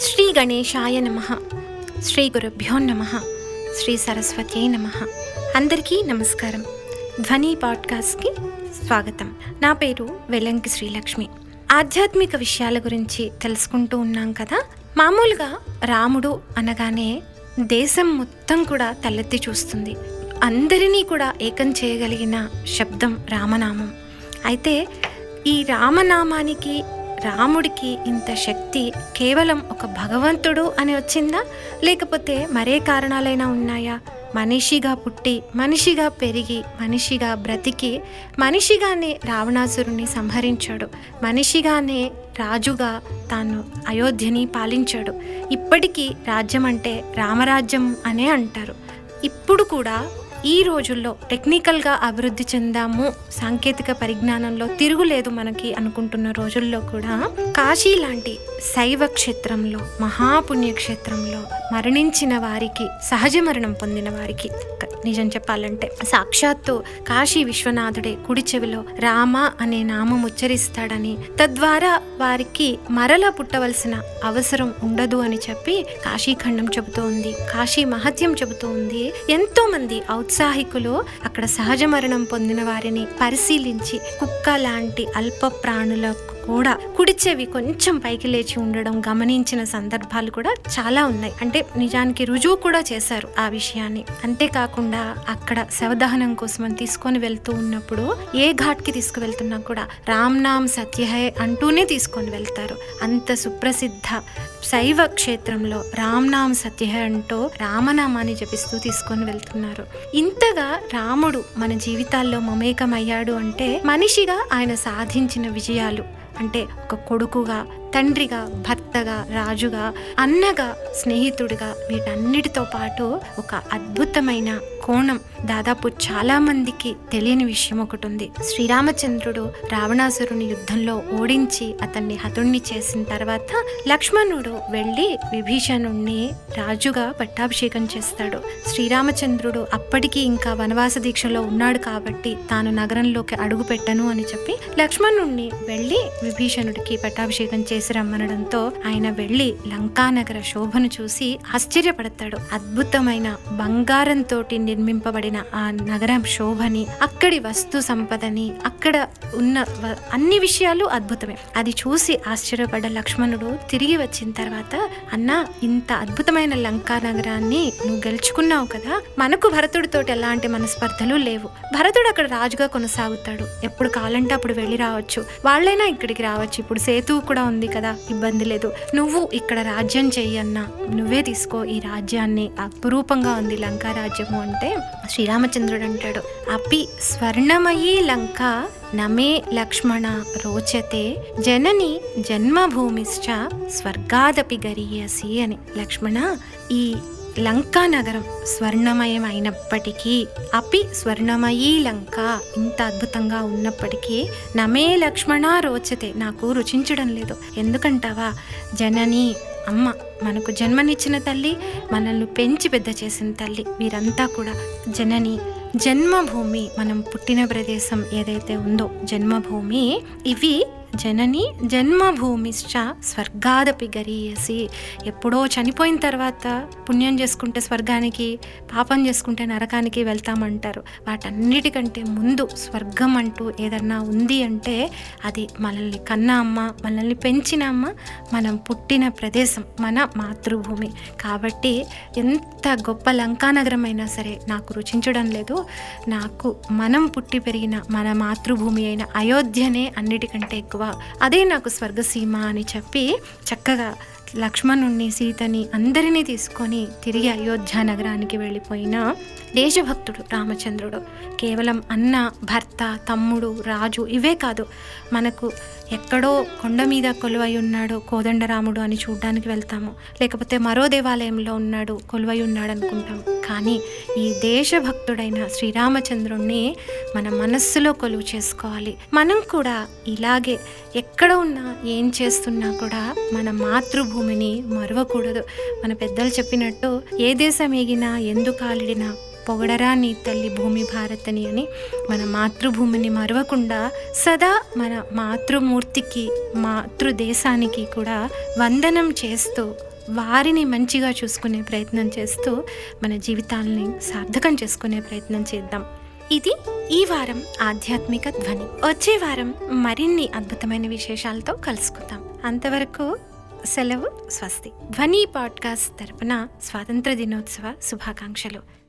శ్రీ గణేశాయ నమ. శ్రీ గురుభ్యో నమ. శ్రీ సరస్వతి నమ. అందరికీ నమస్కారం. ధ్వని పాడ్కాస్ట్కి స్వాగతం. నా పేరు వెలంకి శ్రీలక్ష్మి. ఆధ్యాత్మిక విషయాల గురించి తెలుసుకుంటూ ఉన్నాం కదా? మామూలుగా రాముడు అనగానే దేశం మొత్తం కూడా తలెత్తి చూస్తుంది. అందరినీ కూడా ఏకం చేయగలిగిన శబ్దం రామనామం. అయితే ఈ రామనామానికి రాముడికి ఇంత శక్తి కేవలం ఒక భగవంతుడు అని వచ్చిందా? లేకపోతే మరే కారణాలైనా ఉన్నాయా? మనిషిగా పుట్టి మనిషిగా పెరిగి మనిషిగా బ్రతికి మనిషిగానే రావణాసురుణ్ణి సంహరించాడు మనిషిగానే రాజుగా తాను అయోధ్యని పాలించాడు. ఇప్పటికీ రాజ్యం అంటే రామరాజ్యం అనే అంటారు. ఇప్పుడు కూడా ఈ రోజుల్లో టెక్నికల్గా అభివృద్ధి చెందాము సాంకేతిక పరిజ్ఞానంలో తిరుగులేదు మనకి అనుకుంటున్న రోజుల్లో కూడా కాశీ లాంటి శైవ క్షేత్రంలో మహాపుణ్యక్షేత్రంలో మరణించిన వారికి సహజ మరణం పొందిన వారికి నిజం చెప్పాలంటే సాక్షాత్తు కాశీ విశ్వనాథుడే కుడి చెవిలో రామ అనే నామం ఉచ్చరిస్తాడని తద్వారా వారికి మరల పుట్టవలసిన అవసరం ఉండదు అని చెప్పి కాశీఖండం చెబుతూ ఉంది కాశీ మహత్యం చెబుతూ ఉంది ఎంతో మంది ఉత్సాహికులు అక్కడ సహజ మరణం పొందిన వారిని పరిశీలించి కుక్క లాంటి అల్ప ప్రాణులకు కూడా కుడిచేవి కొంచెం పైకి లేచి ఉండడం గమనించిన సందర్భాలు కూడా చాలా ఉన్నాయి. అంటే నిజానికి రుజువు కూడా చేశారు ఆ విషయాన్ని. అంతేకాకుండా అక్కడ శవదహనం కోసం అని తీసుకొని వెళ్తూ ఉన్నప్పుడు ఏ ఘాట్కి తీసుకువెళ్తున్నా కూడా రామ్ నామ్ సత్యహే అంటూనే తీసుకొని వెళ్తారు. అంత సుప్రసిద్ధ శైవ క్షేత్రంలో రామ్నామ్ నామ్ అంటూ రామనామాన్ని జపిస్తూ తీసుకొని వెళ్తున్నారు. ఇంతగా రాముడు మన జీవితాల్లో మమేకమయ్యాడు అంటే మనిషిగా ఆయన సాధించిన విజయాలు అంటే ఒక కొడుకుగా తండ్రిగా భర్తగా రాజుగా అన్నగా స్నేహితుడిగా వీటన్నిటితో పాటు ఒక అద్భుతమైన కోణం దాదాపు చాలా మందికి తెలియని విషయం ఒకటి ఉంది శ్రీరామచంద్రుడు రావణాసురుని యుద్ధంలో ఓడించి అతన్ని హతుణ్ణి చేసిన తర్వాత లక్ష్మణుడు వెళ్ళి విభీషణుణ్ణి రాజుగా పట్టాభిషేకం చేస్తాడు. శ్రీరామచంద్రుడు అప్పటికి ఇంకా వనవాస దీక్షలో ఉన్నాడు కాబట్టి తాను నగరంలోకి అడుగు పెట్టను అని చెప్పి లక్ష్మణుణ్ణి వెళ్ళి విభీషణుడికి పట్టాభిషేకం చేసి రమ్మనడంతో ఆయన వెళ్ళి లంకానగర శోభను చూసి ఆశ్చర్యపడతాడు. అద్భుతమైన బంగారంతో నిర్మింపబడిన ఆ నగరం శోభని అక్కడి వస్తు సంపదని అక్కడ ఉన్న అన్ని విషయాలు అద్భుతమే. అది చూసి ఆశ్చర్యపడ్డ లక్ష్మణుడు తిరిగి వచ్చిన తర్వాత అన్నా ఇంత అద్భుతమైన లంకా నగరాన్ని నువ్వు గెలుచుకున్నావు కదా మనకు భరతుడితోటి ఎలాంటి మనస్పర్ధలు లేవు. భరతుడు అక్కడ రాజుగా కొనసాగుతాడు. ఎప్పుడు కావాలంటే అప్పుడు వెళ్ళి రావచ్చు. వాళ్ళైనా ఇక్కడికి రావచ్చు. ఇప్పుడు సేతు కూడా ఉంది కదా ఇబ్బంది లేదు. నువ్వు ఇక్కడ రాజ్యం చెయ్యన్నా నువ్వే తీసుకో. ఈ రాజ్యాన్ని అపురూపంగా ఉంది లంకా రాజ్యము అంటే శ్రీరామచంద్రుడు అంటాడు. అపి స్వర్ణమయీ లంక నమే లక్ష్మణ రోచతే జనని జన్మభూమిశ్చ స్వర్గాదపి గరీయసి అని. లక్ష్మణ ఈ లంకా నగరం స్వర్ణమయం అయినప్పటికీ అపి స్వర్ణమయీ లంక ఇంత అద్భుతంగా ఉన్నప్పటికీ నమే లక్ష్మణ రోచతే నాకు రుచించడం లేదు. ఎందుకంటావా? జనని అమ్మ మనకు జన్మనిచ్చిన తల్లి మనల్ని పెంచి పెద్ద చేసిన తల్లి వీరంతా కూడా జనని. జన్మభూమి మనం పుట్టిన ప్రదేశం ఏదైతే ఉందో జన్మభూమి ఇవి జనని జన్మభూమిశ్చ స్వర్గాదపి గరీయసి. ఎప్పుడో చనిపోయిన తర్వాత పుణ్యం చేసుకుంటే స్వర్గానికి పాపం చేసుకుంటే నరకానికి వెళ్తామంటారు. వాటన్నిటికంటే ముందు స్వర్గం అంటూ ఏదన్నా ఉంది అంటే అది మనల్ని కన్న అమ్మ మనల్ని పెంచిన అమ్మ మనం పుట్టిన ప్రదేశం మన మాతృభూమి. కాబట్టి ఎంత గొప్ప లంకానగరం అయినా సరే నాకు రుచించడం లేదు. నాకు మనం పుట్టి పెరిగిన మన మాతృభూమి అయిన అయోధ్యనే అన్నిటికంటే ఎక్కువ. అదే నాకు స్వర్గసీమ అని చెప్పి చక్కగా లక్ష్మణుణ్ణి సీతని అందరినీ తీసుకొని తిరిగి అయోధ్య నగరానికి వెళ్ళిపోయిన దేశభక్తుడు రామచంద్రుడు. కేవలం అన్న భర్త తమ్ముడు రాజు ఇవే కాదు మనకు ఎక్కడో కొండ మీద కొలువై ఉన్నాడు కోదండరాముడు అని చూడ్డానికి వెళ్తాము. లేకపోతే మరో దేవాలయంలో ఉన్నాడు కొలువై ఉన్నాడు అనుకుంటాము కానీ ఈ దేశభక్తుడైన శ్రీరామచంద్రుణ్ణి మన మనస్సులో కొలువు చేసుకోవాలి. మనం కూడా ఇలాగే ఎక్కడ ఉన్నా ఏం చేస్తున్నా కూడా మన మాతృభూమిని మరవకూడదు. మన పెద్దలు చెప్పినట్టు ఏ దేశం ఎగినా ఎందుకు ఆలిడినా పొగడరా నీ తల్లి భూమి భారతని అని మన మాతృభూమిని మరవకుండా సదా మన మాతృమూర్తికి మాతృదేశానికి కూడా వందనం చేస్తూ వారిని మంచిగా చూసుకునే ప్రయత్నం చేస్తూ మన జీవితాలని సార్థకం చేసుకునే ప్రయత్నం చేద్దాం. ఇది ఈ వారం ఆధ్యాత్మిక ధ్వని. వచ్చే వారం మరిన్ని అద్భుతమైన విశేషాలతో కలుసుకుందాం. అంతవరకు సెలవు స్వస్తి. ధ్వని పాడ్కాస్ట్ తరపున స్వాతంత్ర దినోత్సవ శుభాకాంక్షలు.